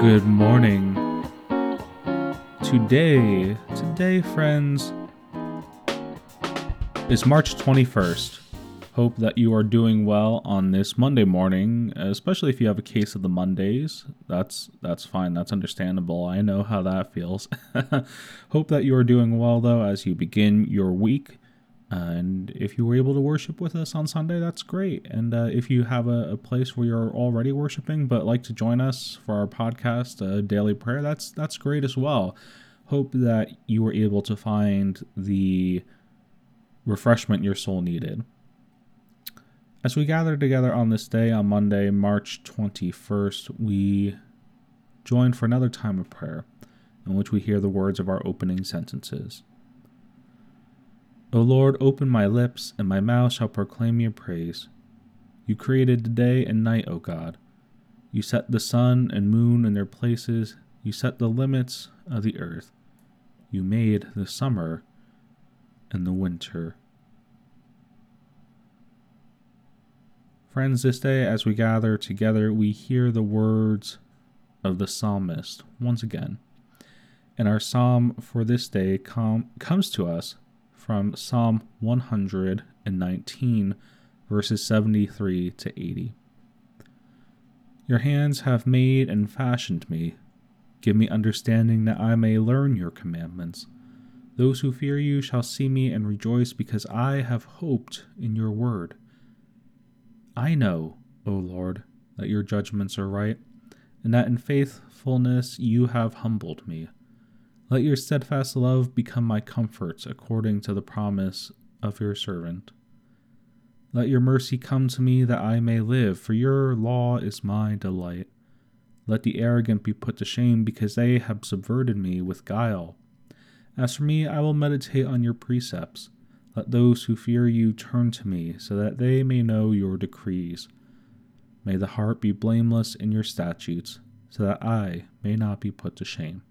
Good morning. Today, today, friends, is March 21st. Hope that you are doing well on this Monday morning, especially if you have a case of the Mondays. That's that's fine. That's understandable. I know how that feels. Hope that you are doing well though as you begin your week. And if you were able to worship with us on Sunday, that's great. And uh, if you have a, a, place where you're already worshiping but like to join us for our podcast, uh, daily prayer, that's that's great as well. Hope that you were able to find the refreshment your soul needed. As we gather together on this day, on Monday, March 21st, we join for another time of prayer in which we hear the words of our opening sentences. O Lord, open my lips, and my mouth shall proclaim your praise. You created the day and night, O God. You set the sun and moon in their places. You set the limits of the earth. You made the summer and the winter. Friends, this day as we gather together, we hear the words of the psalmist once again. And our psalm for this day com- comes to us from Psalm 119, verses 73 to 80. Your hands have made and fashioned me. Give me understanding that I may learn your commandments. Those who fear you shall see me and rejoice because I have hoped in your word. I know, O Lord, that your judgments are right, and that in faithfulness you have humbled me. Let your steadfast love become my comfort according to the promise of your servant. Let your mercy come to me that I may live, for your law is my delight. Let the arrogant be put to shame because they have subverted me with guile. As for me, I will meditate on your precepts. Let those who fear you turn to me, so that they may know your decrees. May the heart be blameless in your statutes, so that I may not be put to shame.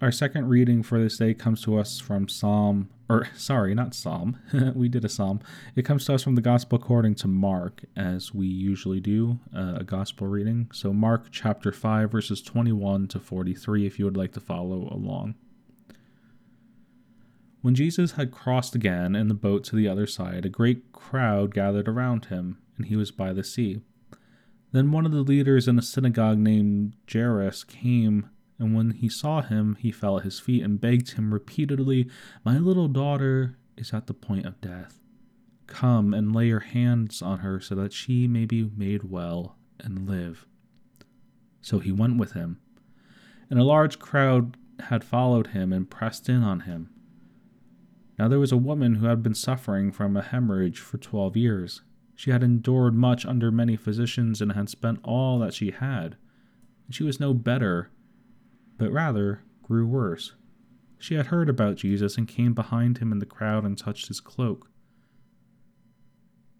Our second reading for this day comes to us from Psalm, or sorry, not Psalm. we did a Psalm. It comes to us from the Gospel according to Mark, as we usually do, uh, a Gospel reading. So, Mark chapter 5, verses 21 to 43, if you would like to follow along. When Jesus had crossed again in the boat to the other side, a great crowd gathered around him, and he was by the sea. Then one of the leaders in the synagogue named Jairus came and when he saw him, he fell at his feet and begged him repeatedly, My little daughter is at the point of death. Come and lay your hands on her so that she may be made well and live. So he went with him. And a large crowd had followed him and pressed in on him. Now there was a woman who had been suffering from a hemorrhage for twelve years. She had endured much under many physicians and had spent all that she had. And she was no better but rather grew worse. She had heard about Jesus and came behind him in the crowd and touched his cloak.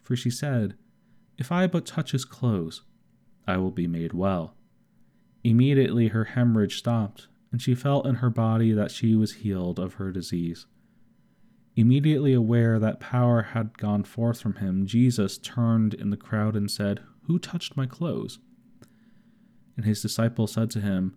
For she said, If I but touch his clothes, I will be made well. Immediately her hemorrhage stopped, and she felt in her body that she was healed of her disease. Immediately aware that power had gone forth from him, Jesus turned in the crowd and said, Who touched my clothes? And his disciples said to him,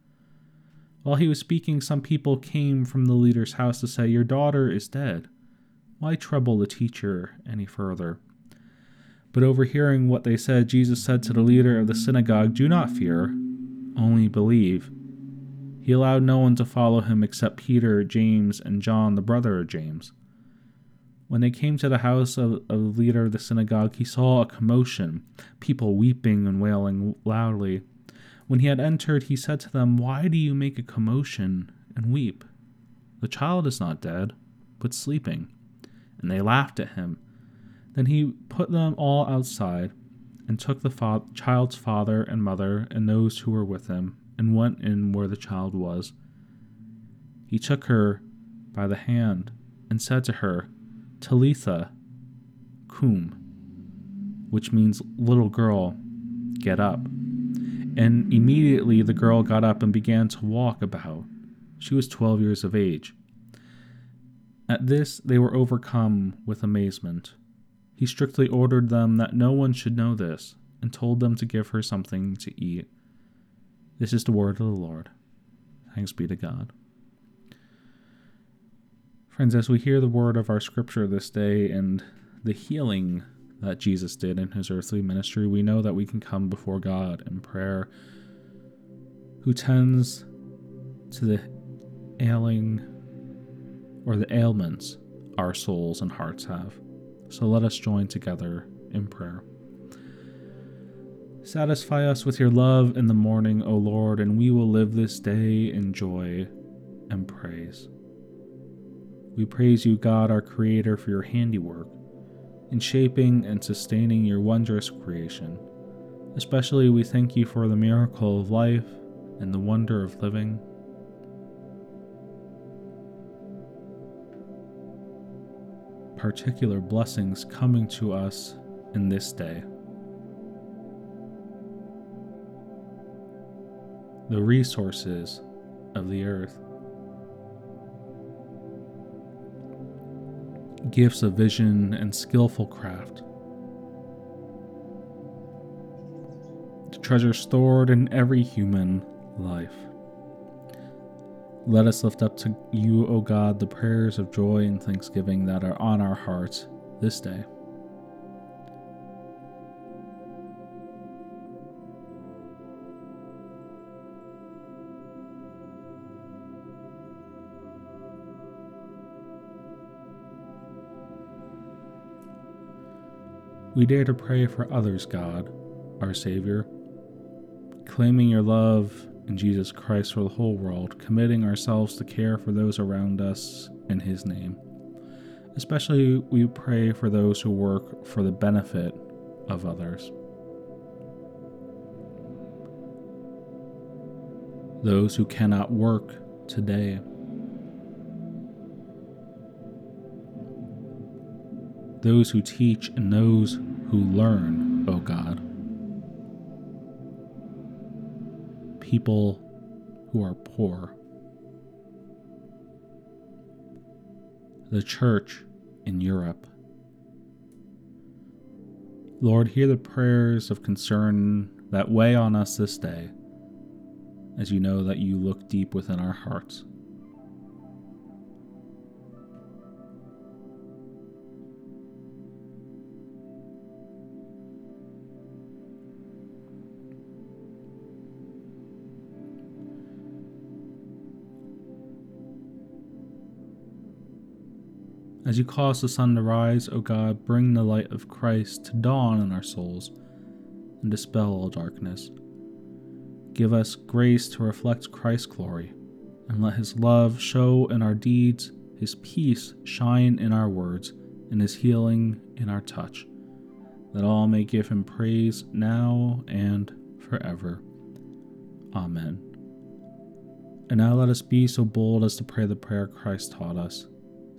While he was speaking, some people came from the leader's house to say, Your daughter is dead. Why trouble the teacher any further? But overhearing what they said, Jesus said to the leader of the synagogue, Do not fear, only believe. He allowed no one to follow him except Peter, James, and John, the brother of James. When they came to the house of, of the leader of the synagogue, he saw a commotion, people weeping and wailing loudly. When he had entered, he said to them, Why do you make a commotion and weep? The child is not dead, but sleeping. And they laughed at him. Then he put them all outside, and took the fa- child's father and mother and those who were with him, and went in where the child was. He took her by the hand and said to her, Talitha, cum, which means little girl, get up. And immediately the girl got up and began to walk about. She was twelve years of age. At this they were overcome with amazement. He strictly ordered them that no one should know this, and told them to give her something to eat. This is the word of the Lord. Thanks be to God. Friends, as we hear the word of our scripture this day and the healing that Jesus did in his earthly ministry, we know that we can come before God in prayer, who tends to the ailing or the ailments our souls and hearts have. So let us join together in prayer. Satisfy us with your love in the morning, O Lord, and we will live this day in joy and praise. We praise you, God, our Creator, for your handiwork in shaping and sustaining your wondrous creation. Especially, we thank you for the miracle of life and the wonder of living. Particular blessings coming to us in this day. The resources of the earth. Gifts of vision and skillful craft. The treasure stored in every human life. Let us lift up to you, O God, the prayers of joy and thanksgiving that are on our hearts this day. We dare to pray for others, God, our Savior, claiming your love in Jesus Christ for the whole world, committing ourselves to care for those around us in His name. Especially, we pray for those who work for the benefit of others. Those who cannot work today those who teach and those who learn, O God. People who are poor. The church in Europe. Lord, hear the prayers of concern that weigh on us this day, as you know that you look deep within our hearts. As you cause the sun to rise, O God, bring the light of Christ to dawn in our souls and dispel all darkness. Give us grace to reflect Christ's glory, and let his love show in our deeds, his peace shine in our words, and his healing in our touch, that all may give him praise now and forever. Amen. And now let us be so bold as to pray the prayer Christ taught us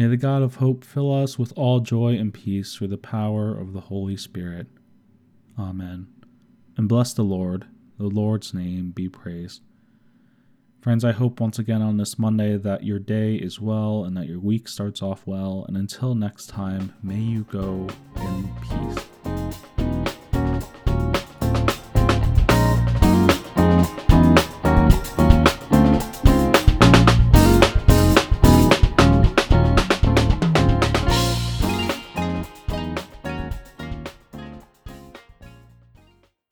May the God of hope fill us with all joy and peace through the power of the Holy Spirit. Amen. And bless the Lord, the Lord's name be praised. Friends, I hope once again on this Monday that your day is well and that your week starts off well. And until next time, may you go.